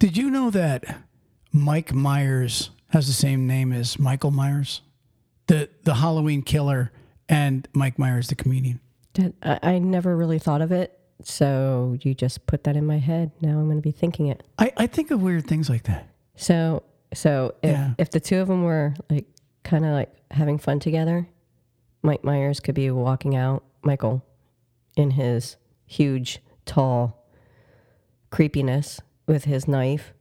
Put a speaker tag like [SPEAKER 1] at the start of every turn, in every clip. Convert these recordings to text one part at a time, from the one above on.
[SPEAKER 1] Did you know that Mike Myers has the same name as Michael Myers, the the Halloween killer, and Mike Myers, the comedian?
[SPEAKER 2] I, I never really thought of it. So you just put that in my head. Now I'm going to be thinking it.
[SPEAKER 1] I, I think of weird things like that.
[SPEAKER 2] So so if
[SPEAKER 1] Yeah.
[SPEAKER 2] if the two of them were like kind of like having fun together, Mike Myers could be walking out, Michael, in his huge, tall creepiness with his knife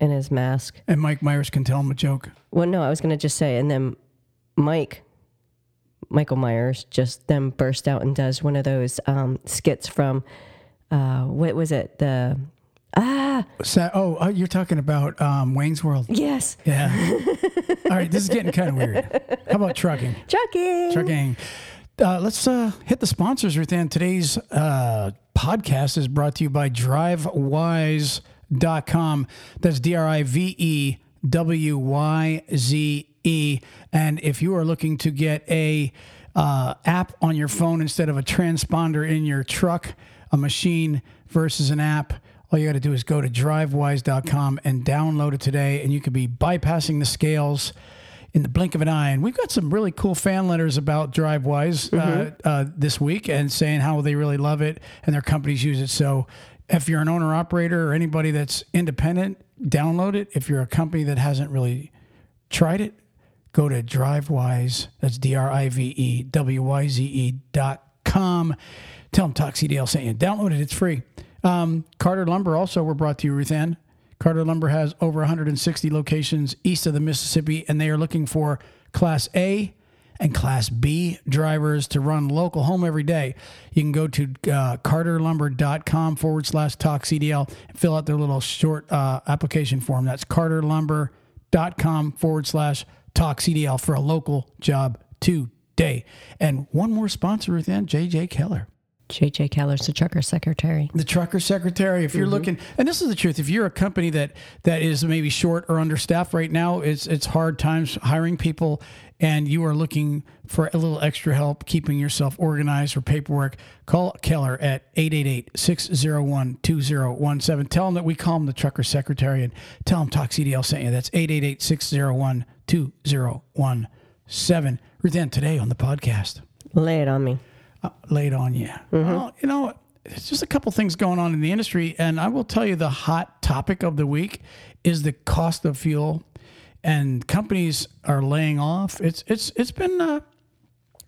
[SPEAKER 2] and his mask.
[SPEAKER 1] And Mike Myers can tell him a joke.
[SPEAKER 2] Well, no, I was going to just say, and then Mike, Michael Myers, just then burst out and does one of those um, skits from, uh, what was it? The, ah,
[SPEAKER 1] Sa- oh, uh, you're talking about um, Wayne's World.
[SPEAKER 2] yes,
[SPEAKER 1] Yeah. All right, this is getting kind of weird. How about trucking?
[SPEAKER 2] trucking.
[SPEAKER 1] Trucking. Uh, let's uh, hit the sponsors, Ruth Ann. Today's uh, podcast is brought to you by Drivewyze.com. That's D R I V E W Y Z E. And if you are looking to get a uh, app on your phone instead of a transponder in your truck, a machine versus an app, all you got to do is go to drivewyze.com and download it today, and you could be bypassing the scales in the blink of an eye. And we've got some really cool fan letters about Drivewyze uh, uh, this week and saying how they really love it and their companies use it. So if you're an owner operator or anybody that's independent, download it. If you're a company that hasn't really tried it, go to Drivewyze. That's D R I V E W Y Z E dot com. Tell them Talk CDL sent you. Download it, it's free. Um, Carter Lumber also were brought to you, Ruth Ann. Carter Lumber has over 160 locations east of the Mississippi, and they are looking for Class A and Class B drivers to run local home every day. You can go to uh, carterlumber.com forward slash talk CDL and fill out their little short uh, application form. That's carterlumber.com forward slash talk CDL for a local job today. And one more sponsor, Ann, JJ Keller
[SPEAKER 2] JJ Keller's the trucker secretary.
[SPEAKER 1] the trucker secretary if you're mm-hmm. looking and this is the truth if you're a company that that is maybe short or understaffed right now it's it's hard times hiring people and you are looking for a little extra help keeping yourself organized or paperwork call keller at 888-601-2017 tell them that we call him the trucker secretary and tell him talk cdl sent you. That's 888-601-2017 Ruth Ann, today on the podcast.
[SPEAKER 2] Lay it on me.
[SPEAKER 1] Uh, laid on you. Well, you know, it's just a couple things going on in the industry, and I will tell you the hot topic of the week is the cost of fuel, and companies are laying off. It's it's it's been uh,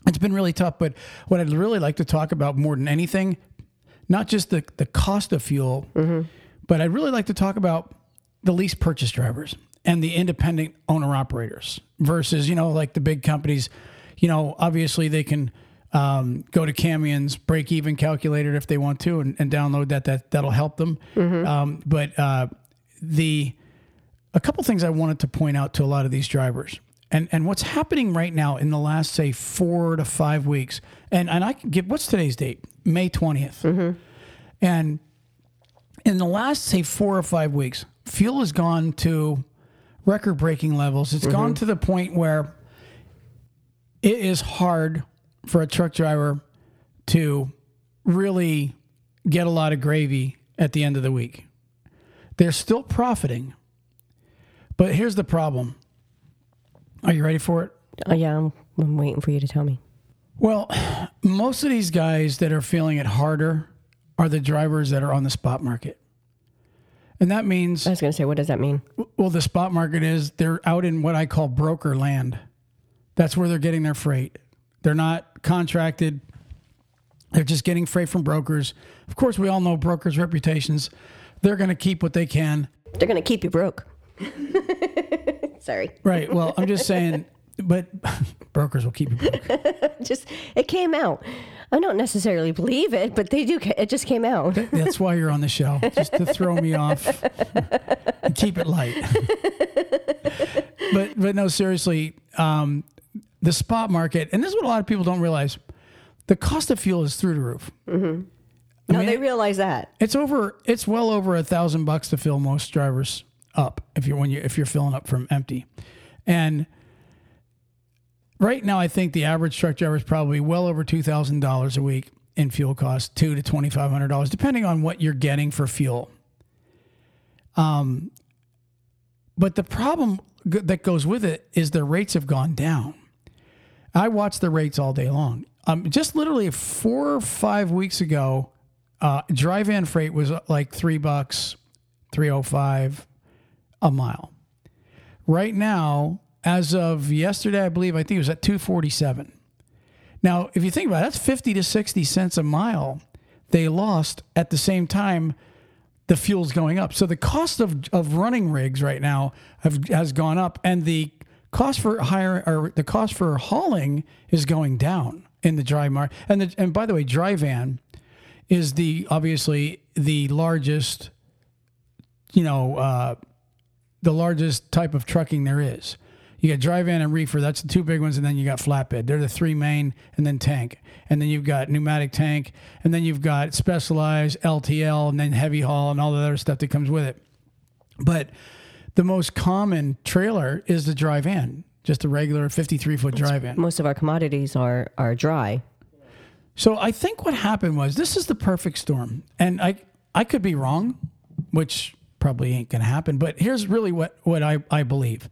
[SPEAKER 1] it's been really tough. But what I'd really like to talk about more than anything, not just the the cost of fuel, but I'd really like to talk about the lease purchase drivers and the independent owner operators versus you know like the big companies. You know, obviously they can um, go to Kamion's break even calculator if they want to and, and download that. That that'll help them. Um, but uh, the a couple things I wanted to point out to a lot of these drivers. And, and what's happening right now in the last say four to five weeks, and, and I can give what's today's date? May 20th. And in the last say four or five weeks, fuel has gone to record breaking levels. It's gone to the point where it is hard for a truck driver to really get a lot of gravy at the end of the week. They're still profiting. But here's the problem. Are you ready for it?
[SPEAKER 2] Oh, yeah, I'm, I'm waiting for you to tell me.
[SPEAKER 1] Well, most of these guys that are feeling it harder are the drivers that are on the spot market. And that means
[SPEAKER 2] I was going to say, what does that mean?
[SPEAKER 1] well, the spot market is they're out in what I call broker land. That's where they're getting their freight. They're not contracted. They're just getting freight from brokers. Of course, we all know brokers' reputations. They're going to keep what they can.
[SPEAKER 2] They're going to keep you broke. Sorry.
[SPEAKER 1] Right. Well, I'm just saying, but brokers will keep you broke.
[SPEAKER 2] Just, it came out. I don't necessarily believe it, but they do. It just came out.
[SPEAKER 1] That's why you're on the show, just to throw me off and keep it light. but but no, seriously, um, the spot market, and this is what a lot of people don't realize: the cost of fuel is through the roof.
[SPEAKER 2] No,
[SPEAKER 1] mean,
[SPEAKER 2] they realize that.
[SPEAKER 1] It's over. It's well over a thousand bucks to fill most drivers up if you're when you if you're filling up from empty, and right now I think the average truck driver is probably well over two thousand dollars a week in fuel costs, two to twenty five hundred dollars, depending on what you're getting for fuel. Um, but the problem that goes with it is the rates have gone down. I watch the rates all day long. Um, just literally four or five weeks ago, uh, dry van freight was uh, like three bucks, three oh five a mile. Right now, as of yesterday, I believe I think it was at two forty seven. Now, if you think about it, that's fifty to sixty cents a mile they lost at the same time the fuel's going up. So the cost of, of running rigs right now have, has gone up, and the cost for hire or the cost for hauling is going down in the dry market. And the, and by the way, dry van is the obviously the largest, you know, uh, the largest type of trucking there is. You got dry van and reefer. That's the two big ones, and then you got flatbed. They're the three main, and then tank, and then you've got pneumatic tank, and then you've got specialized LTL, and then heavy haul, and all the other stuff that comes with it. But the most common trailer is the dry van, just a regular 53 foot dry van.
[SPEAKER 2] Most of our commodities are are dry.
[SPEAKER 1] So I think what happened was this is the perfect storm, and I I could be wrong, which probably ain't gonna happen. But here's really what what I I believe.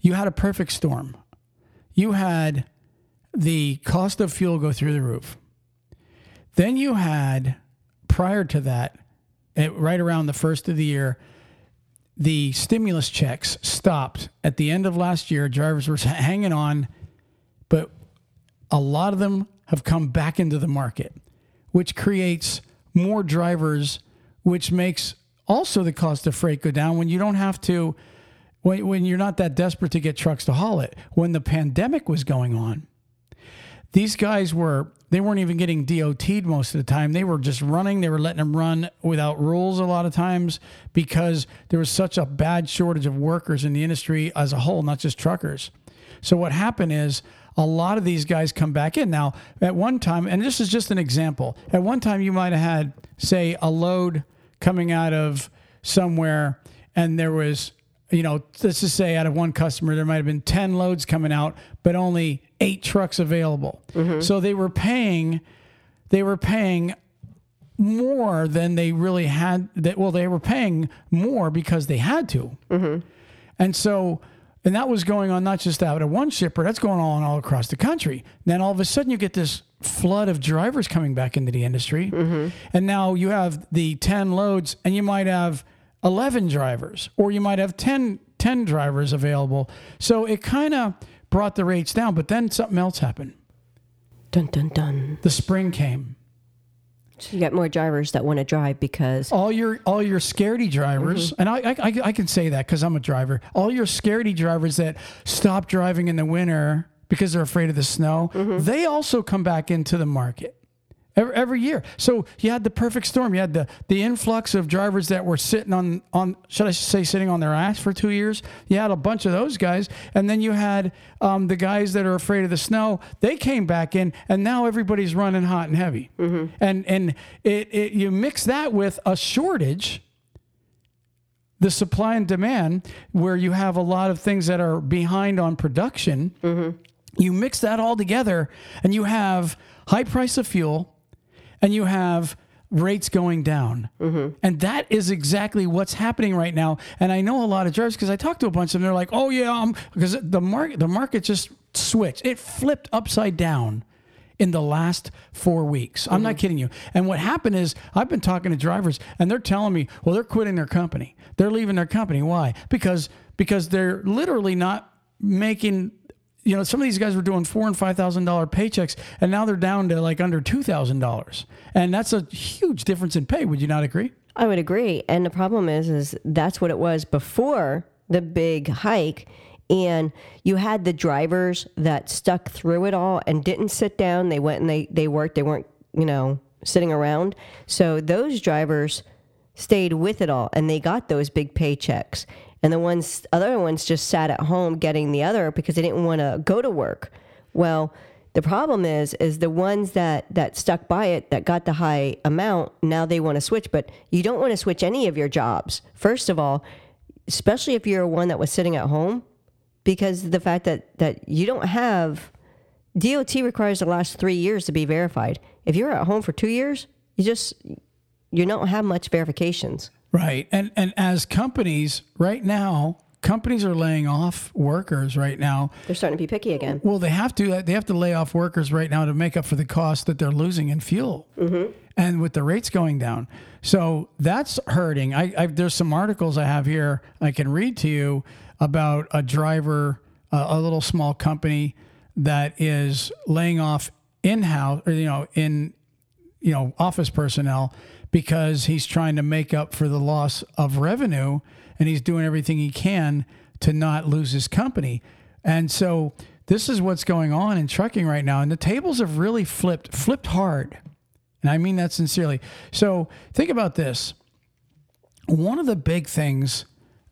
[SPEAKER 1] You had a perfect storm. You had the cost of fuel go through the roof. Then you had prior to that, right around the first of the year, the stimulus checks stopped at the end of last year. Drivers were hanging on, but a lot of them have come back into the market, which creates more drivers, which makes also the cost of freight go down when you don't have to, when, when you're not that desperate to get trucks to haul it. When the pandemic was going on, these guys were, they weren't even getting DOT'd most of the time. They were just running. They were letting them run without rules a lot of times because there was such a bad shortage of workers in the industry as a whole, not just truckers. So what happened is a lot of these guys come back in. Now, at one time, and this is just an example, at one time you might have had, say, a load coming out of somewhere and there was, you know, let's just say out of one customer, there might have been 10 loads coming out, but only eight trucks available. Mm-hmm. So they were paying, they were paying more than they really had that well they were paying more because they had to. Mm-hmm. And so and that was going on not just out of one shipper that's going on all across the country. Then all of a sudden you get this flood of drivers coming back into the industry. Mm-hmm. And now you have the 10 loads and you might have 11 drivers or you might have 10 10 drivers available. So it kind of brought the rates down but then something else happened.
[SPEAKER 2] Dun dun dun.
[SPEAKER 1] the spring came.
[SPEAKER 2] So you got more drivers that want to drive because
[SPEAKER 1] all your all your scaredy drivers, mm-hmm. and I I, I, I can say that because I'm a driver. All your scaredy drivers that stop driving in the winter because they're afraid of the snow, mm-hmm. they also come back into the market every, every year. So you had the perfect storm. You had the the influx of drivers that were sitting on on should I say sitting on their ass for two years. You had a bunch of those guys, and then you had um, the guys that are afraid of the snow. They came back in, and now everybody's running hot and heavy. And and it, it you mix that with a shortage the supply and demand, where you have a lot of things that are behind on production, you mix that all together and you have high price of fuel and you have rates going down. And that is exactly what's happening right now. And I know a lot of drivers because I talked to a bunch of them. They're like, oh, yeah, um, because the market, the market just switched, it flipped upside down in the last four weeks. I'm not kidding you. And what happened is I've been talking to drivers and they're telling me, well, they're quitting their company. They're leaving their company. Why? Because because they're literally not making you know, some of these guys were doing four and five thousand dollar paychecks, and now they're down to like under two thousand dollars, and that's a huge difference in pay. Would you not agree?
[SPEAKER 2] I would agree. And the problem is, is that's what it was before the big hike. And you had the drivers that stuck through it all and didn't sit down. They went and they, they worked. They weren't, you know, sitting around. So those drivers stayed with it all and they got those big paychecks. And the ones, other ones just sat at home getting the other because they didn't want to go to work. Well, the problem is, is the ones that that stuck by it that got the high amount. Now they want to switch, but you don't want to switch any of your jobs. First of all, especially if you're one that was sitting at home, because the fact that that you don't have DOT requires the last three years to be verified. If you're at home for two years, you just you don't have much verifications.
[SPEAKER 1] Right. And and as companies right now, companies are laying off workers right now.
[SPEAKER 2] They're starting to be picky again.
[SPEAKER 1] Well, they have to they have to lay off workers right now to make up for the cost that they're losing in fuel. Mm-hmm. And with the rates going down. So that's hurting. I, I there's some articles I have here I can read to you about a driver uh, a little small company that is laying off in-house or you know in you know office personnel because he's trying to make up for the loss of revenue and he's doing everything he can to not lose his company. And so this is what's going on in trucking right now and the tables have really flipped flipped hard. And I mean that sincerely. So think about this. One of the big things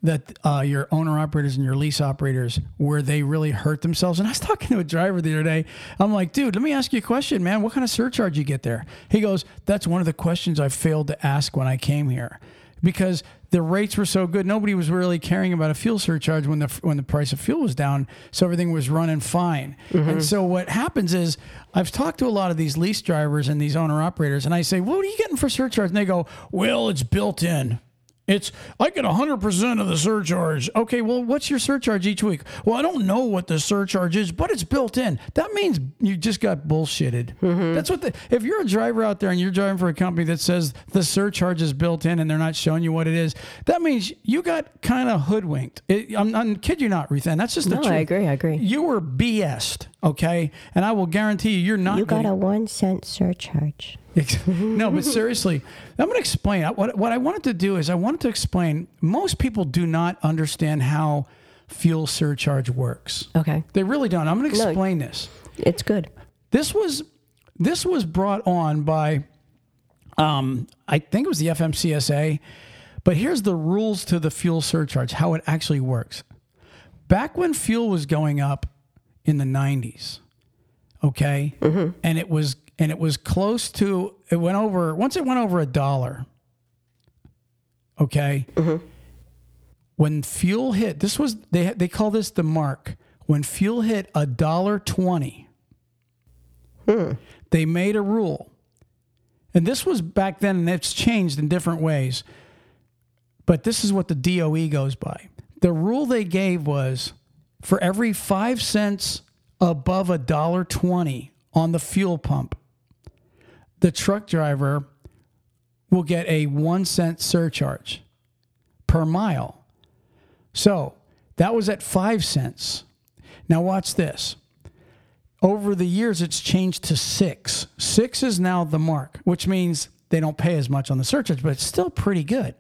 [SPEAKER 1] that uh, your owner operators and your lease operators where they really hurt themselves. And I was talking to a driver the other day. I'm like, dude, let me ask you a question, man. What kind of surcharge you get there? He goes, that's one of the questions I failed to ask when I came here because the rates were so good. Nobody was really caring about a fuel surcharge when the when the price of fuel was down, so everything was running fine. Mm-hmm. And so what happens is I've talked to a lot of these lease drivers and these owner operators, and I say, "What are you getting for surcharge?" And they go, "Well, it's built in." It's I get 100% of the surcharge. Okay, well, what's your surcharge each week? Well, I don't know what the surcharge is, but it's built in. That means you just got bullshitted. Mm-hmm. That's what the if you're a driver out there and you're driving for a company that says the surcharge is built in and they're not showing you what it is, that means you got kind of hoodwinked. It, I'm, I'm kid you not, Ruth Ann. That's just the
[SPEAKER 2] no,
[SPEAKER 1] truth. I
[SPEAKER 2] agree. I agree.
[SPEAKER 1] You were BS'd, okay? And I will guarantee you, you're not.
[SPEAKER 2] You got a one cent surcharge.
[SPEAKER 1] no, but seriously, I'm going to explain. What, what I wanted to do is I wanted to explain most people do not understand how fuel surcharge works.
[SPEAKER 2] Okay.
[SPEAKER 1] They really don't. I'm going to explain no, this.
[SPEAKER 2] It's good.
[SPEAKER 1] This was this was brought on by um, I think it was the FMCSA, but here's the rules to the fuel surcharge, how it actually works. Back when fuel was going up in the 90s, okay, mm-hmm. and it was and it was close to it went over once it went over a dollar okay mm-hmm. when fuel hit this was they they call this the mark when fuel hit a dollar 20 hmm. they made a rule and this was back then and it's changed in different ways but this is what the DOE goes by the rule they gave was for every 5 cents above a dollar 20 on the fuel pump the truck driver will get a one cent surcharge per mile. So that was at five cents. Now, watch this. Over the years, it's changed to six. Six is now the mark, which means they don't pay as much on the surcharge, but it's still pretty good.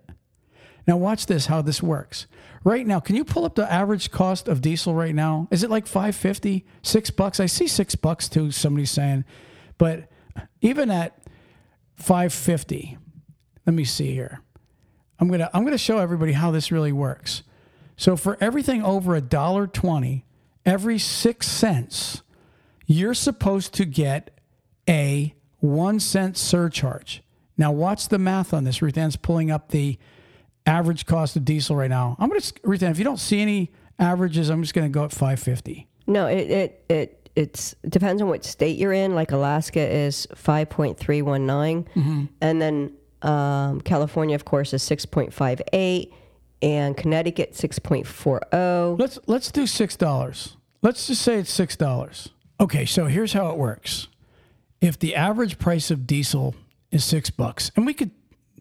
[SPEAKER 1] Now, watch this how this works. Right now, can you pull up the average cost of diesel right now? Is it like 550, six bucks? I see six bucks too, somebody's saying. But even at 550, let me see here. I'm gonna I'm gonna show everybody how this really works. So for everything over a dollar twenty, every six cents, you're supposed to get a one cent surcharge. Now watch the math on this. Ruth Ann's pulling up the average cost of diesel right now. I'm gonna Ruth Ann, if you don't see any averages, I'm just gonna go at 550.
[SPEAKER 2] No, it it it it's it depends on what state you're in. Like Alaska is five point three one nine, mm-hmm. and then um, California, of course, is six point five eight, and Connecticut six point four zero.
[SPEAKER 1] Let's let's do six dollars. Let's just say it's six dollars. Okay, so here's how it works. If the average price of diesel is six bucks, and we could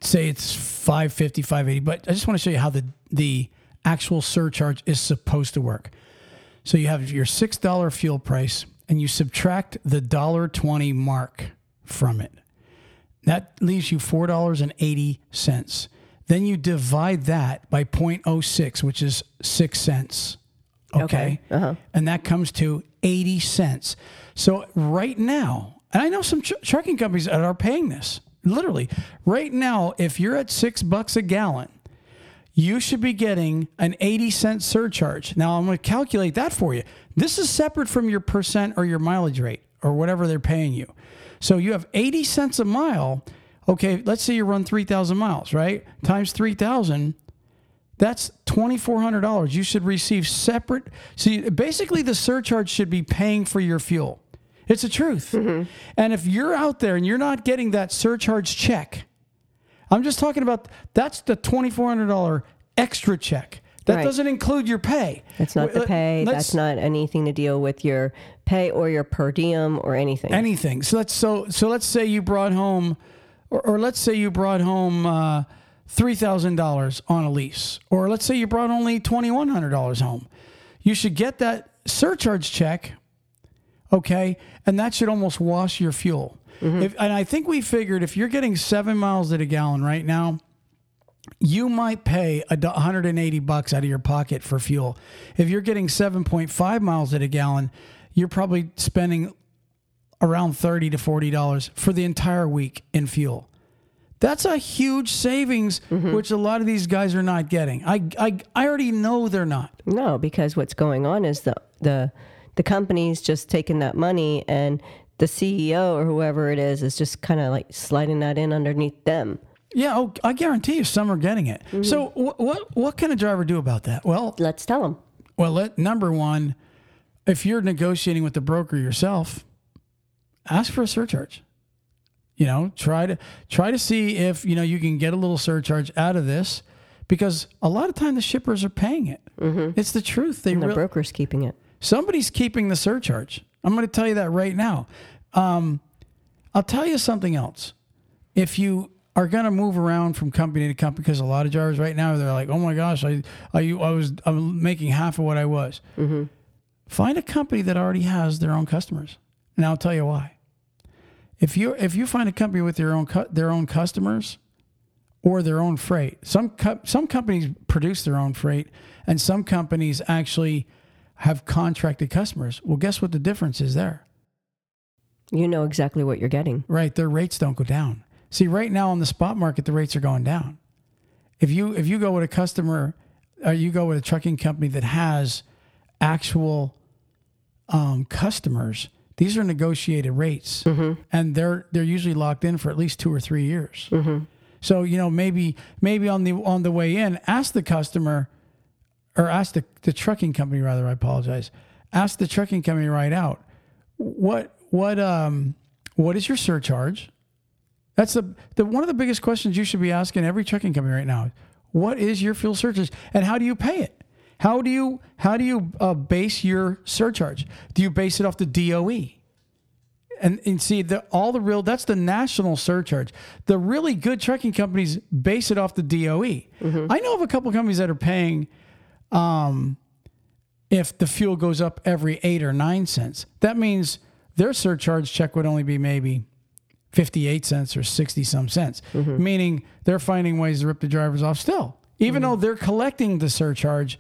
[SPEAKER 1] say it's 550 580 but i just want to show you how the the actual surcharge is supposed to work so you have your $6 fuel price and you subtract the $1.20 mark from it. That leaves you $4.80. Then you divide that by 0.06, which is 6 cents. Okay. okay. Uh-huh. And that comes to 80 cents. So right now, and I know some tr- trucking companies that are paying this. Literally, right now, if you're at six bucks a gallon, you should be getting an 80 cent surcharge. Now, I'm going to calculate that for you. This is separate from your percent or your mileage rate or whatever they're paying you. So you have 80 cents a mile. Okay, let's say you run 3,000 miles, right? Times 3,000, that's $2,400. You should receive separate. See, basically, the surcharge should be paying for your fuel. It's the truth. Mm-hmm. And if you're out there and you're not getting that surcharge check, I'm just talking about that's the $2,400 extra check. That
[SPEAKER 2] Right.
[SPEAKER 1] doesn't include your pay.
[SPEAKER 2] That's not the pay.
[SPEAKER 1] let's-
[SPEAKER 2] That's not anything to deal with your pay or your per diem or anything.
[SPEAKER 1] anything. So let's so so let's say you brought home, or, or let's say you brought home uh, three thousand dollars on a lease, or let's say you brought only twenty one hundred dollars home. You should get that surcharge check, okay, and that should almost wash your fuel. Mm-hmm. If, and I think we figured if you're getting seven miles at a gallon right now, you might pay a 180 bucks out of your pocket for fuel. If you're getting 7.5 miles at a gallon, you're probably spending around 30 to 40 dollars for the entire week in fuel. That's a huge savings, mm-hmm. which a lot of these guys are not getting. I, I, I already know they're not.
[SPEAKER 2] No, because what's going on is the the the company's just taking that money and the CEO or whoever it is is just kind of like sliding that in underneath them.
[SPEAKER 1] Yeah, oh, I guarantee you some are getting it. Mm-hmm. So wh- what what can a driver do about that? Well,
[SPEAKER 2] Let's tell them.
[SPEAKER 1] Well, let, number one, if you're negotiating with the broker yourself, ask for a surcharge. You know, try to try to see if you know you can get a little surcharge out of this, because a lot of time the shippers are paying it. Mm-hmm. It's the truth. They
[SPEAKER 2] The
[SPEAKER 1] real
[SPEAKER 2] broker's keeping it.
[SPEAKER 1] Somebody's keeping the surcharge. I'm going to tell you that right now. Um, I'll tell you something else. If you are going to move around from company to company, because a lot of drivers right now they're like, "Oh my gosh, I, I, I was, I'm making half of what I was." Find a company that already has their own customers, and I'll tell you why. If you if you find a company with their own cu- their own customers or their own freight, some co- some companies produce their own freight, and some companies actually have contracted customers. Well, guess what the difference is there?
[SPEAKER 2] You know exactly what you're getting.
[SPEAKER 1] Right, their rates don't go down. See, right now on the spot market, the rates are going down. If you if you go with a customer, or you go with a trucking company that has actual um, customers, these are negotiated rates, mm-hmm. and they're they're usually locked in for at least two or three years. Mm-hmm. So you know maybe maybe on the on the way in, ask the customer, or ask the, the trucking company rather. I apologize. Ask the trucking company right out what what um what is your surcharge? That's the, the one of the biggest questions you should be asking every trucking company right now. What is your fuel surcharge, and how do you pay it? How do you how do you uh, base your surcharge? Do you base it off the DOE? And, and see the all the real that's the national surcharge. The really good trucking companies base it off the DOE. I know of a couple companies that are paying um, if the fuel goes up every eight or nine cents. That means their surcharge check would only be maybe 58 cents or 60 some cents, meaning they're finding ways to rip the drivers off still, even though they're collecting the surcharge.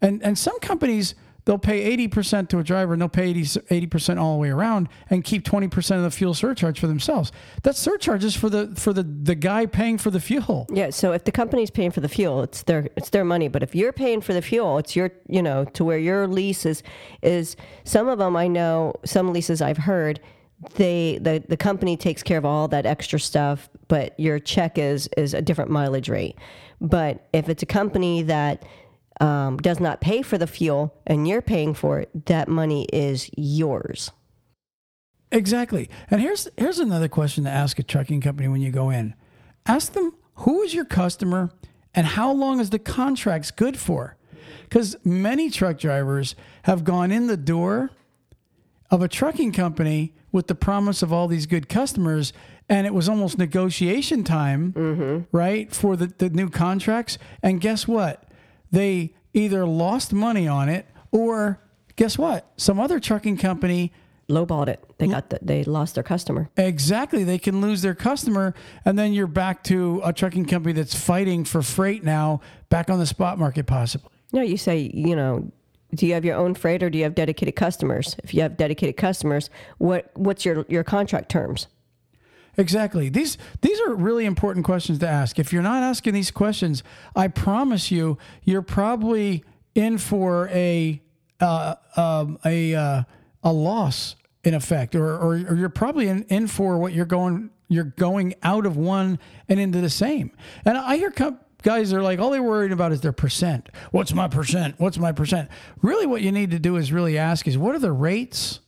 [SPEAKER 1] And, and some companies, they'll pay 80% to a driver and they'll pay 80, 80% all the way around and keep 20% of the fuel surcharge for themselves. That surcharge is for the, for the, the guy paying for the fuel.
[SPEAKER 2] Yeah, so if the company's paying for the fuel, it's their it's their money. But if you're paying for the fuel, it's your you know to where your lease is is some of them I know some leases I've heard they the the company takes care of all that extra stuff, but your check is is a different mileage rate. But if it's a company that um, does not pay for the fuel and you're paying for it, that money is yours.
[SPEAKER 1] Exactly. And here's here's another question to ask a trucking company when you go in. Ask them who is your customer and how long is the contracts good for? Because many truck drivers have gone in the door of a trucking company with the promise of all these good customers, and it was almost negotiation time, right, for the, the new contracts. And guess what? They either lost money on it or guess what? Some other trucking company
[SPEAKER 2] Lowballed it. They got the, they lost their customer.
[SPEAKER 1] Exactly. They can lose their customer, and then you're back to a trucking company that's fighting for freight now, back on the spot market, possibly.
[SPEAKER 2] No, you say, you know, do you have your own freight or do you have dedicated customers? If you have dedicated customers, what what's your your contract terms?
[SPEAKER 1] Exactly. These these are really important questions to ask. If you're not asking these questions, I promise you, you're probably in for a uh, um, a uh, a loss in effect, or, or or you're probably in, in for what you're going you're going out of one and into the same. And I hear com- guys are like, all they're worried about is their percent. What's my percent? What's my percent? Really, what you need to do is really ask is what are the rates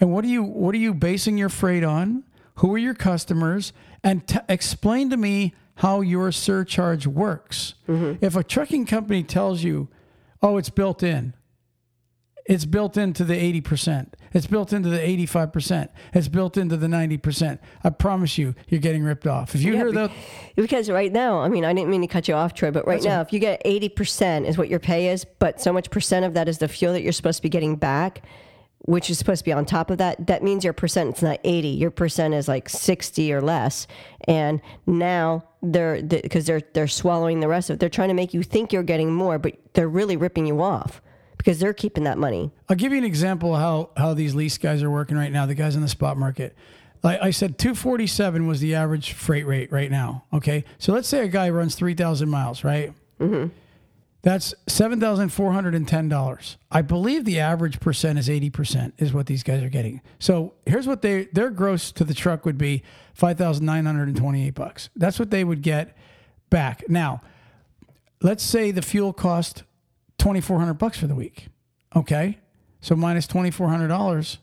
[SPEAKER 1] and what are you what are you basing your freight on? Who are your customers? And t- explain to me how your surcharge works. Mm-hmm. If a trucking company tells you, "Oh, it's built in," it's built into the 80%. It's built into the 85%. It's built into the 90%. I promise you, you're getting ripped off. If you
[SPEAKER 2] Yeah,
[SPEAKER 1] hear that,
[SPEAKER 2] Because right now, I mean, I didn't mean to cut you off, Troy, but right now, if you get 80% is what your pay is, but so much percent of that is the fuel that you're supposed to be getting back, which is supposed to be on top of that, that means your percent is not 80. Your percent is like 60 or less. And now they're, because they're, they're swallowing the rest of it, they're trying to make you think you're getting more, but they're really ripping you off because they're keeping that money.
[SPEAKER 1] I'll give you an example of how, how these lease guys are working right now, the guys in the spot market. Like I said, 247 was the average freight rate right now. Okay. So let's say a guy runs 3,000 miles, right? Mm-hmm. That's $7,410. I believe the average percent is 80% is what these guys are getting. So here's what they, their gross to the truck would be 5,928 bucks. That's what they would get back. Now, let's say the fuel cost 2,400 bucks for the week. Okay. So minus $2,400.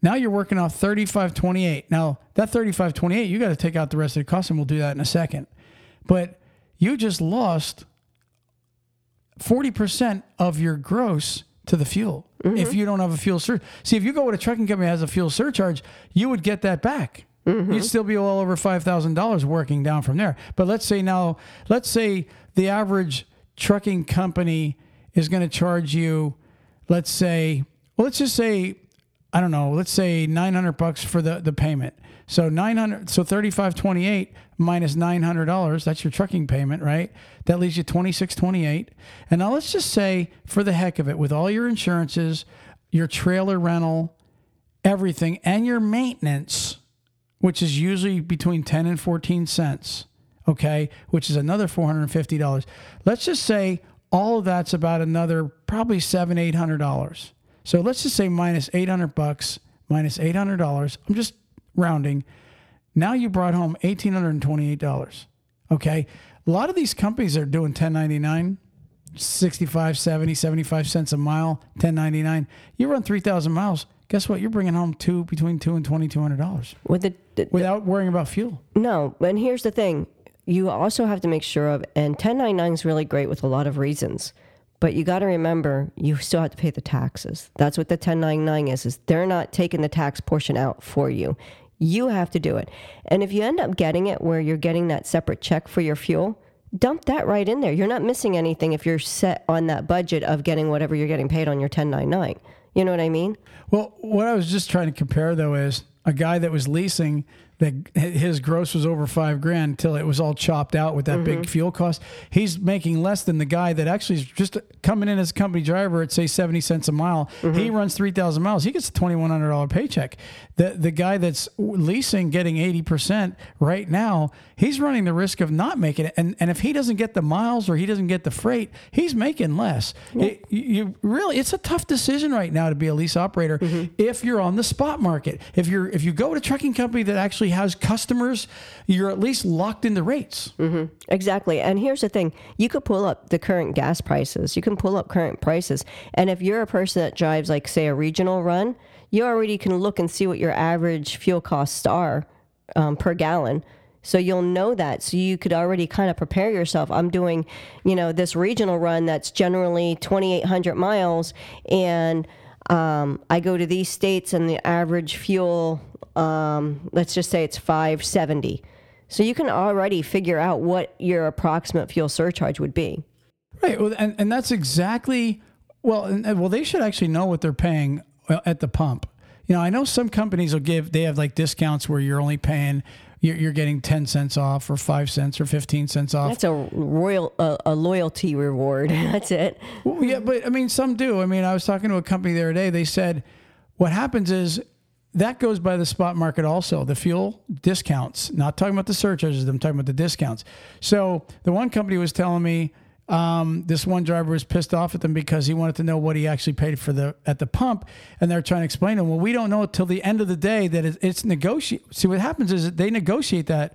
[SPEAKER 1] Now you're working off 3528. Now that 3528, you got to take out the rest of the cost, and we'll do that in a second. But you just lost 40% of your gross to the fuel if mm-hmm. you don't have a fuel surcharge. See, if you go with a trucking company that has a fuel surcharge, you would get that back. Mm-hmm. You'd still be well over $5,000 working down from there. But let's say now, let's say the average trucking company is going to charge you, let's say, well, let's just say, I don't know, let's say 900 bucks for the, the payment. So 900, so 3528 minus $900, that's your trucking payment, right? That leaves you 2628. And now let's just say for the heck of it, with all your insurances, your trailer rental, everything, and your maintenance, which is usually between 10 and 14 cents, okay, which is another $450. Let's just say all of that's about another probably seven, eight hundred dollars. So let's just say minus 800 bucks, minus $800. I'm just rounding. Now you brought home $1,828. Okay. A lot of these companies are doing 1099, 65, 70, 75 cents a mile, 1099. You run 3,000 miles. Guess what? You're bringing home two between two and $2,200
[SPEAKER 2] With the, the
[SPEAKER 1] without worrying about fuel.
[SPEAKER 2] No, and here's the thing. You also have to make sure of, and 1099 is really great with a lot of reasons, but you got to remember you still have to pay the taxes. That's what the 1099 is, is they're not taking the tax portion out for you. You have to do it. And if you end up getting it where you're getting that separate check for your fuel, dump that right in there. You're not missing anything if you're set on that budget of getting whatever you're getting paid on your 1099. You know what I mean?
[SPEAKER 1] Well, what I was just trying to compare though is a guy that was leasing that his gross was over five grand until it was all chopped out with that big mm-hmm. fuel cost. He's making less than the guy that actually is just coming in as a company driver at say seventy cents a mile. He mm-hmm. runs three thousand miles. He gets a twenty one hundred dollar paycheck. The the guy that's leasing getting eighty percent right now, he's running the risk of not making it. And and if he doesn't get the miles or he doesn't get the freight, he's making less. It- you, really, it's a tough decision right now to be a lease operator mm-hmm. if you're on the spot market. If you're if you go to a trucking company that actually has customers, you're at least locked into rates.
[SPEAKER 2] Exactly. And here's the thing you could pull up the current gas prices, you can pull up current prices. And if you're a person that drives, like, say, a regional run, you already can look and see what your average fuel costs are um, per gallon. So you'll know that. So you could already kind of prepare yourself. I'm doing, you know, this regional run that's generally 2,800 miles, and um, I go to these states, and the average fuel, um, let's just say it's 570. So you can already figure out what your approximate fuel surcharge would be.
[SPEAKER 1] Right. Well, and, and that's exactly well. And, well, they should actually know what they're paying uh, at the pump. You know, I know some companies will give they have like discounts where you're only paying you're, you're getting ten cents off or five cents or fifteen cents off.
[SPEAKER 2] That's a royal a, a loyalty reward. That's it.
[SPEAKER 1] Well, yeah, but I mean, some do. I mean, I was talking to a company the other day. They said what happens is that goes by the spot market also. The fuel discounts, not talking about the surcharges, I'm talking about the discounts. So the one company was telling me um, this one driver was pissed off at them because he wanted to know what he actually paid for the at the pump, and they're trying to explain to him, well, we don't know until the end of the day that it's, it's negotiate. See, what happens is they negotiate that.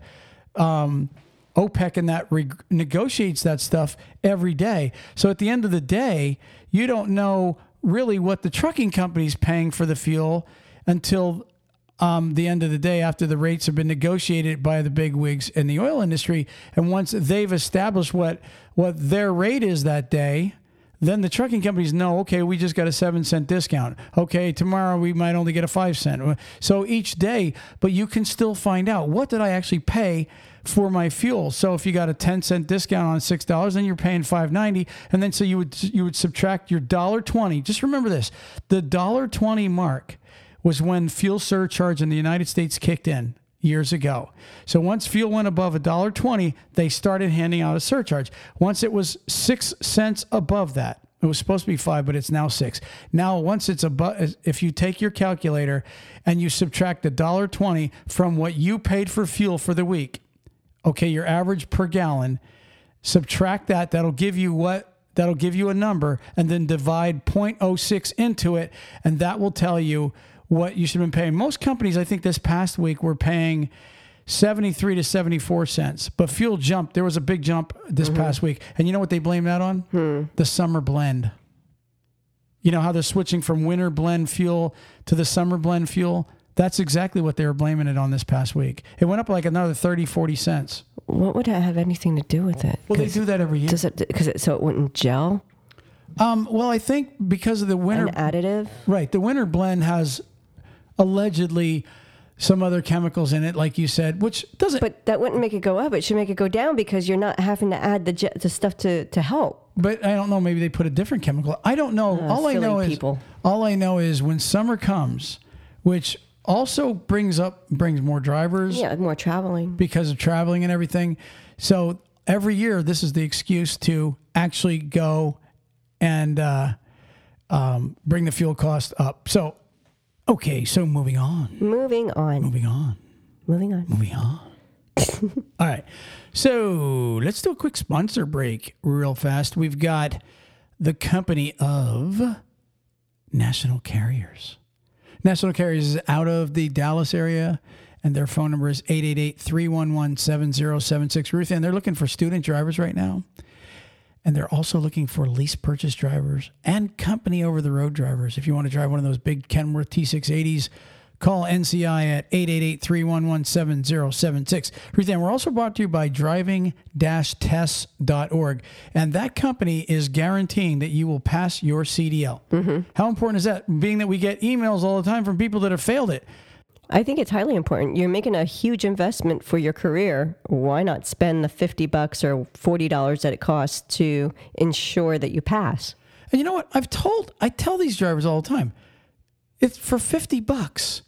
[SPEAKER 1] Um, OPEC and that re- negotiates that stuff every day. So at the end of the day, you don't know really what the trucking company's paying for the fuel until um, the end of the day after the rates have been negotiated by the big wigs in the oil industry, and once they've established what what their rate is that day, then the trucking companies know, okay, we just got a seven cent discount. Okay, tomorrow we might only get a five cent. So each day, but you can still find out what did I actually pay for my fuel. So if you got a 10 cent discount on $6, then you're paying 5.90 and then so you would you would subtract your $1.20. Just remember this. The $1.20 mark was when fuel surcharge in the United States kicked in years ago. So once fuel went above $1.20, they started handing out a surcharge. Once it was 6 cents above that, it was supposed to be 5, but it's now 6. Now once it's above if you take your calculator and you subtract $1.20 from what you paid for fuel for the week, okay, your average per gallon, subtract that, that'll give you what that'll give you a number and then divide 0.06 into it and that will tell you what you should have been paying. Most companies, I think, this past week were paying 73 to 74 cents, but fuel jumped. There was a big jump this mm-hmm. past week. And you know what they blame that on?
[SPEAKER 2] Hmm.
[SPEAKER 1] The summer blend. You know how they're switching from winter blend fuel to the summer blend fuel? That's exactly what they were blaming it on this past week. It went up like another 30, 40 cents.
[SPEAKER 2] What would have anything to do with it?
[SPEAKER 1] Well, they do that every year.
[SPEAKER 2] Does it, because it, so it wouldn't gel?
[SPEAKER 1] Um, well, I think because of the winter
[SPEAKER 2] An additive,
[SPEAKER 1] right? The winter blend has allegedly some other chemicals in it, like you said, which doesn't.
[SPEAKER 2] But that wouldn't make it go up. It should make it go down because you're not having to add the the stuff to to help.
[SPEAKER 1] But I don't know. Maybe they put a different chemical. I don't know. Uh, all I know people. is all I know is when summer comes, which also brings up brings more drivers.
[SPEAKER 2] Yeah, more traveling
[SPEAKER 1] because of traveling and everything. So every year, this is the excuse to actually go and uh, um, bring the fuel cost up. So Okay, so moving on.
[SPEAKER 2] Moving on.
[SPEAKER 1] Moving on.
[SPEAKER 2] Moving on.
[SPEAKER 1] Moving on. All right. So let's do a quick sponsor break real fast. We've got the company of National Carriers. National Carriers is out of the Dallas area, and their phone number is 888 311 7076. Ruth, and they're looking for student drivers right now. And they're also looking for lease purchase drivers and company over the road drivers. If you want to drive one of those big Kenworth T680s, call NCI at 888 311 7076. Ruthann, we're also brought to you by driving tests.org. And that company is guaranteeing that you will pass your CDL.
[SPEAKER 2] Mm-hmm.
[SPEAKER 1] How important is that? Being that we get emails all the time from people that have failed it.
[SPEAKER 2] I think it's highly important. You're making a huge investment for your career. Why not spend the 50 bucks or $40 that it costs to ensure that you pass?
[SPEAKER 1] And you know what? I've told I tell these drivers all the time. It's for 50 bucks.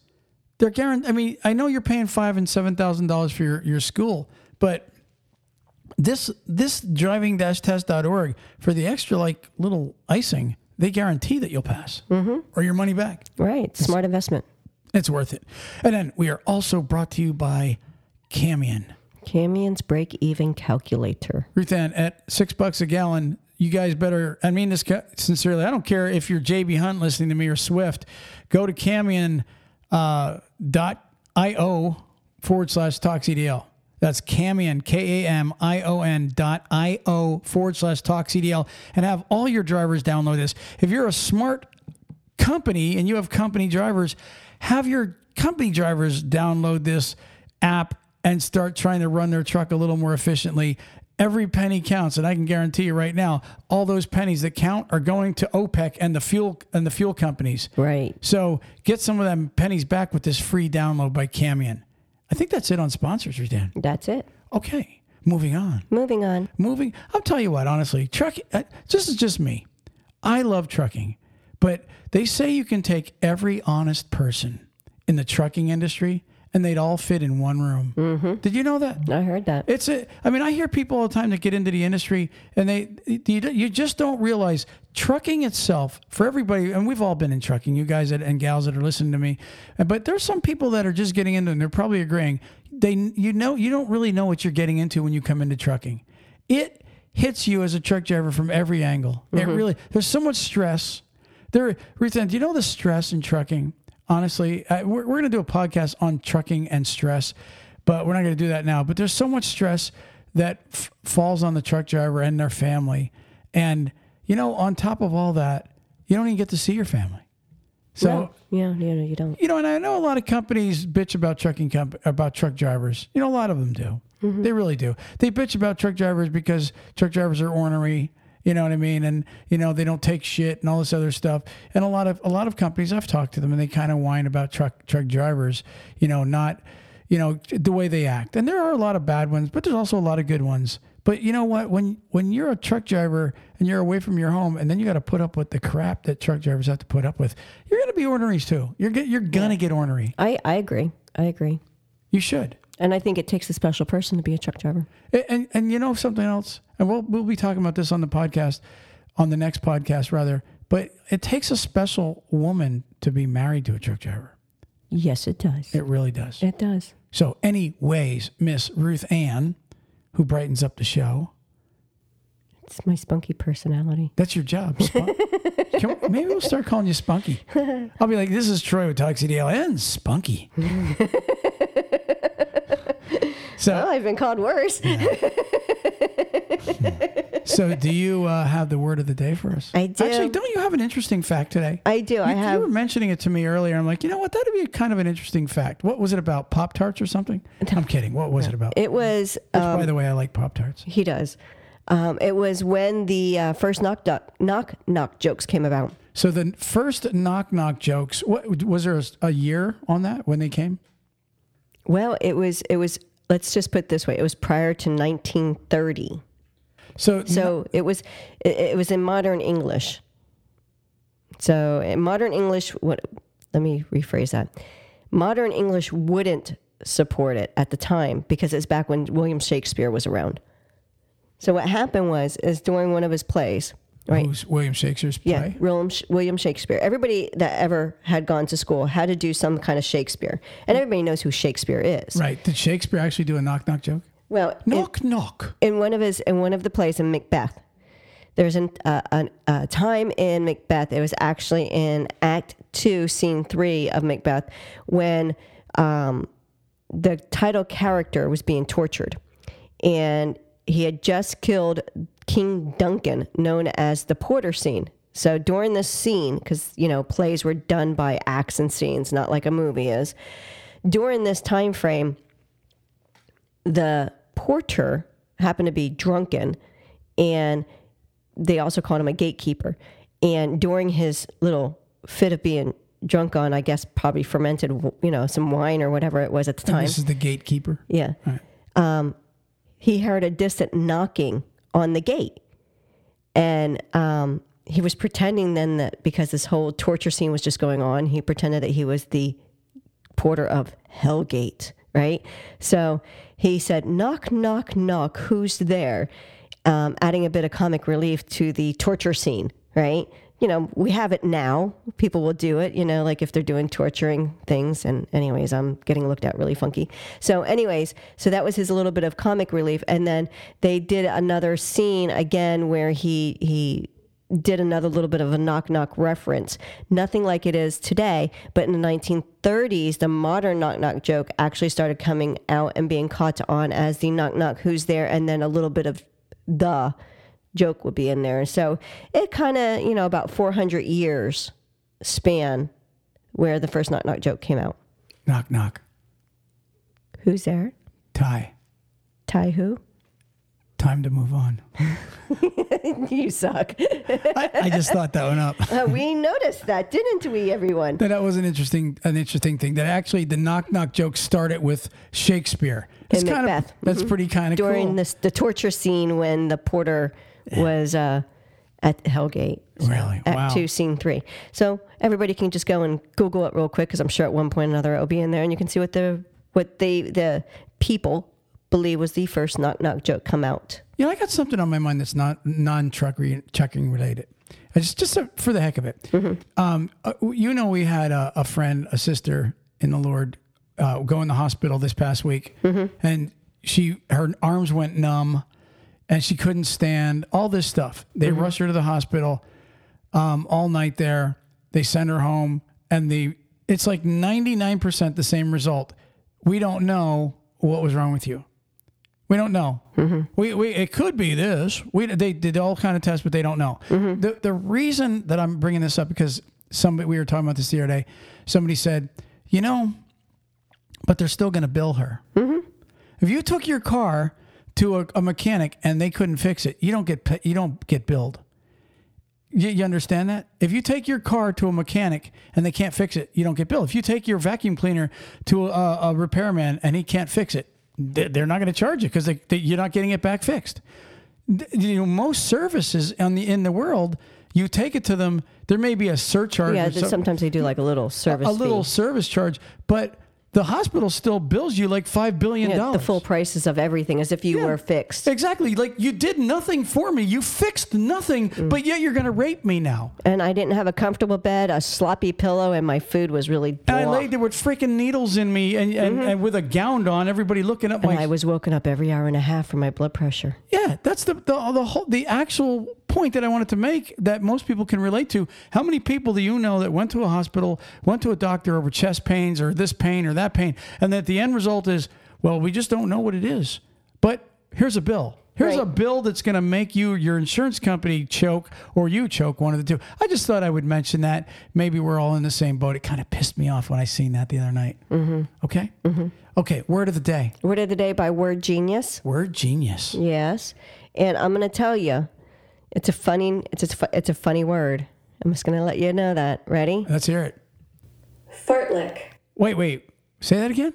[SPEAKER 1] They're guaranteed I mean, I know you're paying 5 and $7,000 for your your school, but this this driving-test.org for the extra like little icing, they guarantee that you'll pass
[SPEAKER 2] mm-hmm.
[SPEAKER 1] or your money back.
[SPEAKER 2] Right, smart investment.
[SPEAKER 1] It's worth it. And then we are also brought to you by Kamion.
[SPEAKER 2] Kamion's break even calculator.
[SPEAKER 1] Ruth Ruthann, at six bucks a gallon, you guys better, I mean this sincerely. I don't care if you're JB Hunt listening to me or Swift. Go to kamion uh, dot io forward slash talk CDL. That's Kamion, K A M I O N dot I O forward slash talk CDL, and have all your drivers download this. If you're a smart company and you have company drivers, have your company drivers download this app and start trying to run their truck a little more efficiently. Every penny counts, and I can guarantee you right now, all those pennies that count are going to OPEC and the fuel and the fuel companies.
[SPEAKER 2] Right.
[SPEAKER 1] So get some of them pennies back with this free download by Kamion. I think that's it on sponsors, Dan.
[SPEAKER 2] That's it.
[SPEAKER 1] Okay, moving on.
[SPEAKER 2] Moving on.
[SPEAKER 1] Moving. I'll tell you what, honestly, truck. Uh, this is just me. I love trucking, but they say you can take every honest person in the trucking industry and they'd all fit in one room.
[SPEAKER 2] Mm-hmm.
[SPEAKER 1] Did you know that?
[SPEAKER 2] I heard that.
[SPEAKER 1] It's a. I mean, I hear people all the time that get into the industry, and they you, you just don't realize trucking itself for everybody. And we've all been in trucking, you guys and gals that are listening to me. But there's some people that are just getting into, and they're probably agreeing. They, you know, you don't really know what you're getting into when you come into trucking. It hits you as a truck driver from every angle. Mm-hmm. It really. There's so much stress there, Ruthann, do you know the stress in trucking? Honestly, I, we're, we're going to do a podcast on trucking and stress, but we're not going to do that now. But there's so much stress that f- falls on the truck driver and their family. And, you know, on top of all that, you don't even get to see your family. So
[SPEAKER 2] No. Yeah, yeah, no, you don't.
[SPEAKER 1] you know, and I know a lot of companies bitch about trucking comp- about truck drivers. You know, a lot of them do. Mm-hmm. They really do. They bitch about truck drivers because truck drivers are ornery. You know what I mean? And you know they don't take shit and all this other stuff. And a lot of a lot of companies I've talked to them and they kind of whine about truck truck drivers. You know, not you know the way they act. And there are a lot of bad ones, but there's also a lot of good ones. But you know what? When when you're a truck driver and you're away from your home, and then you got to put up with the crap that truck drivers have to put up with, you're gonna be ornery too. You're get, you're gonna get ornery.
[SPEAKER 2] I, I agree. I agree.
[SPEAKER 1] You should.
[SPEAKER 2] And I think it takes a special person to be a truck driver.
[SPEAKER 1] And, and and you know something else, and we'll we'll be talking about this on the podcast, on the next podcast rather. But it takes a special woman to be married to a truck driver.
[SPEAKER 2] Yes, it does.
[SPEAKER 1] It really does.
[SPEAKER 2] It does.
[SPEAKER 1] So, anyways, Miss Ruth Ann, who brightens up the show,
[SPEAKER 2] It's my spunky personality.
[SPEAKER 1] that's your job. Spunk. We- maybe we'll start calling you Spunky. I'll be like, this is Troy with Tuxedo and Spunky. so,
[SPEAKER 2] Oh, I've been called worse.
[SPEAKER 1] so do you uh, have the word of the day for us?
[SPEAKER 2] I do.
[SPEAKER 1] Actually, don't you have an interesting fact today?
[SPEAKER 2] I do. I
[SPEAKER 1] You-
[SPEAKER 2] have.
[SPEAKER 1] You were mentioning it to me earlier. I'm like, you know what? That'd be a kind of an interesting fact. What was it about? Pop Tarts or something? I'm kidding. What was it about?
[SPEAKER 2] It was.
[SPEAKER 1] Which,
[SPEAKER 2] Um,
[SPEAKER 1] by the way, I like Pop Tarts.
[SPEAKER 2] he does. Um, it was when the uh, first knock knock knock knock jokes came about.
[SPEAKER 1] So the first knock knock jokes. What was there a, a year on that when they came?
[SPEAKER 2] Well, it was. It was. Let's just put it this way. It was prior to 1930.
[SPEAKER 1] So
[SPEAKER 2] So it was. It, it was in modern English. So in modern English, what? Let me rephrase that. Modern English wouldn't support it at the time because it's back when William Shakespeare was around. So what happened was, is during one of his plays, right?
[SPEAKER 1] who's William Shakespeare's
[SPEAKER 2] Yeah,
[SPEAKER 1] play?
[SPEAKER 2] William, William Shakespeare. Everybody that ever had gone to school had to do some kind of Shakespeare, and everybody knows who Shakespeare is.
[SPEAKER 1] Right. Did Shakespeare actually do a knock knock joke?
[SPEAKER 2] Well, in,
[SPEAKER 1] Knock knock.
[SPEAKER 2] in one of his in one of the plays in Macbeth, there's an, uh, an, a time in Macbeth. It was actually in Act Two, Scene Three of Macbeth, when um, the title character was being tortured, and he had just killed King Duncan, known as the Porter scene. So during this scene, because you know plays were done by acts and scenes, not like a movie is. During this time frame, the porter happened to be drunken, and they also called him a gatekeeper. And during his little fit of being drunk on, I guess probably fermented, you know, some wine or whatever it was at the
[SPEAKER 1] And
[SPEAKER 2] time.
[SPEAKER 1] this is the gatekeeper.
[SPEAKER 2] Yeah.
[SPEAKER 1] Right.
[SPEAKER 2] Um, he heard a distant knocking on the gate. And um, he was pretending then that because this whole torture scene was just going on, he pretended that he was the porter of Hellgate, right? So he said, knock, knock, knock, who's there? Um, adding a bit of comic relief to the torture scene, right? You know, we have it now. People will do it, you know, like if they're doing torturing things. And, anyways, I'm getting looked at really funky. So, anyways, so that was his little bit of comic relief. And then they did another scene again where he, he, did another little bit of a knock knock reference. Nothing like it is today, but in the 1930s, the modern knock knock joke actually started coming out and being caught on as the knock knock who's there, and then a little bit of the joke would be in there. So it kind of, you know, about 400 years span where the first knock knock joke came out.
[SPEAKER 1] Knock knock.
[SPEAKER 2] Who's there?
[SPEAKER 1] Ty.
[SPEAKER 2] Ty who?
[SPEAKER 1] Time to move on.
[SPEAKER 2] you suck.
[SPEAKER 1] I, I just thought that one up.
[SPEAKER 2] Uh, we noticed that, didn't we, everyone?
[SPEAKER 1] That, that was an interesting an interesting thing. That actually the knock knock joke started with Shakespeare. It's
[SPEAKER 2] In
[SPEAKER 1] kind
[SPEAKER 2] Macbeth.
[SPEAKER 1] of that's pretty kind of
[SPEAKER 2] during
[SPEAKER 1] cool.
[SPEAKER 2] this the torture scene when the porter was uh, at Hellgate. So,
[SPEAKER 1] Really?
[SPEAKER 2] At
[SPEAKER 1] Wow.
[SPEAKER 2] two, scene three. So everybody can just go and Google it real quick because I'm sure at one point or another it'll be in there, and you can see what the what they the people believe was the first knock knock joke come out.
[SPEAKER 1] Yeah, I got something on my mind that's not non truck re- trucking related. It's just a, for the heck of it.
[SPEAKER 2] Mm-hmm.
[SPEAKER 1] Um, uh, you know, we had a, a friend, a sister in the Lord, uh, go in the hospital this past week,
[SPEAKER 2] Mm-hmm.
[SPEAKER 1] and she her arms went numb, and she couldn't stand all this stuff. They
[SPEAKER 2] Mm-hmm.
[SPEAKER 1] rushed her to the hospital um, all night there. They send her home, and the it's like ninety nine percent the same result. We don't know what was wrong with you. We don't know. We, we it could be this. We they did all kind of tests, but they don't know. The the reason that I'm bringing this up because somebody we were talking about this the other day. Somebody said, you know, but they're still going to bill her. Mm-hmm. If you took your car to a, a, mechanic and they couldn't fix it, you don't get you don't get billed. You, you, understand that? If you take your car to a mechanic and they can't fix it, you don't get billed. If you take your vacuum cleaner to a, a repairman and he can't fix it, they're not going to charge you because you're not getting it back fixed. You know, most services on the in the world, you take it to them. There may be a surcharge.
[SPEAKER 2] Yeah, sometimes they do like a little service.
[SPEAKER 1] A, a little service charge, but the hospital still bills you like five billion dollars.
[SPEAKER 2] Yeah, the full prices of everything, as if you yeah, were fixed.
[SPEAKER 1] Exactly, like you did nothing for me. You fixed nothing, mm. but yet you're going to rape me now.
[SPEAKER 2] And I didn't have a comfortable bed, a sloppy pillow, and my food was really. Blah.
[SPEAKER 1] I laid there with freaking needles in me, and, and, mm-hmm. and with a gown on. Everybody looking up.
[SPEAKER 2] And
[SPEAKER 1] my...
[SPEAKER 2] I was woken up every hour and a half for my blood pressure.
[SPEAKER 1] Yeah, that's the the the whole the actual point that I wanted to make that most people can relate to. How many people do you know that went to a hospital, went to a doctor over chest pains or this pain or that pain, and that the end result is, well, we just don't know what it is. But here's a bill. Here's right. a bill that's going to make you your insurance company choke or you choke one of the two. I just thought I would mention that. Maybe we're all in the same boat. It kind of pissed me off when I seen that the other night. Mm-hmm. Okay. Mm-hmm. Okay. Word of the day.
[SPEAKER 2] Word of the day by Word Genius.
[SPEAKER 1] Word Genius.
[SPEAKER 2] Yes, and I'm going to tell you it's a funny. It's a, it's a funny word. I'm just gonna let you know that. Ready?
[SPEAKER 1] Let's hear it.
[SPEAKER 3] Fartlick.
[SPEAKER 1] Wait, wait. Say that again.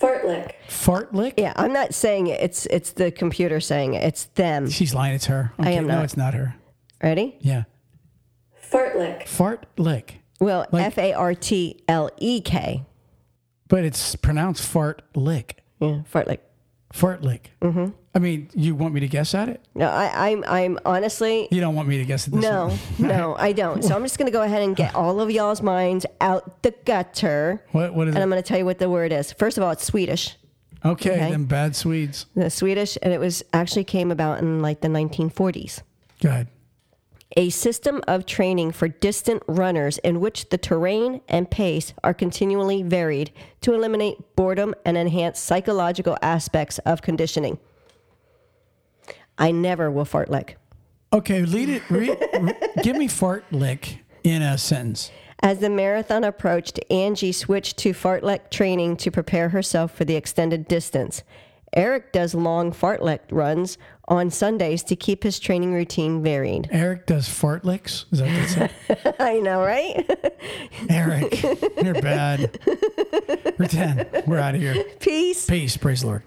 [SPEAKER 3] Fartlick.
[SPEAKER 1] Fartlick.
[SPEAKER 2] Yeah, I'm not saying it. It's it's the computer saying it. It's them.
[SPEAKER 1] She's lying. It's her.
[SPEAKER 2] Okay, I am not.
[SPEAKER 1] No, it's not her.
[SPEAKER 2] Ready?
[SPEAKER 1] Yeah.
[SPEAKER 3] Fartlick.
[SPEAKER 1] Fartlick.
[SPEAKER 2] Well, like, F A R T L E K.
[SPEAKER 1] But it's pronounced fart lick.
[SPEAKER 2] Yeah, fartlick.
[SPEAKER 1] Fartlick. Mm-hmm. I mean, you want me to guess at it?
[SPEAKER 2] No, I, am I'm, I'm honestly.
[SPEAKER 1] You don't want me to guess at this?
[SPEAKER 2] No, no, I don't. So I'm just going to go ahead and get all of y'all's minds out the gutter.
[SPEAKER 1] What? What is
[SPEAKER 2] and
[SPEAKER 1] it?
[SPEAKER 2] I'm going to tell you what the word is. First of all, it's Swedish.
[SPEAKER 1] Okay, okay? them bad Swedes.
[SPEAKER 2] The Swedish, and it was actually came about in like the 1940s.
[SPEAKER 1] Go ahead
[SPEAKER 2] a system of training for distant runners in which the terrain and pace are continually varied to eliminate boredom and enhance psychological aspects of conditioning. I never will fart lick.
[SPEAKER 1] Okay, lead it. Re, re, give me fart lick in a sentence.
[SPEAKER 2] As the marathon approached, Angie switched to fartlek training to prepare herself for the extended distance. Eric does long fartlek runs on Sundays to keep his training routine varied.
[SPEAKER 1] Eric does fartlicks? Is that what
[SPEAKER 2] said? I know, right?
[SPEAKER 1] Eric, you're bad. We're 10. We're out of here.
[SPEAKER 2] Peace.
[SPEAKER 1] Peace. Praise the Lord.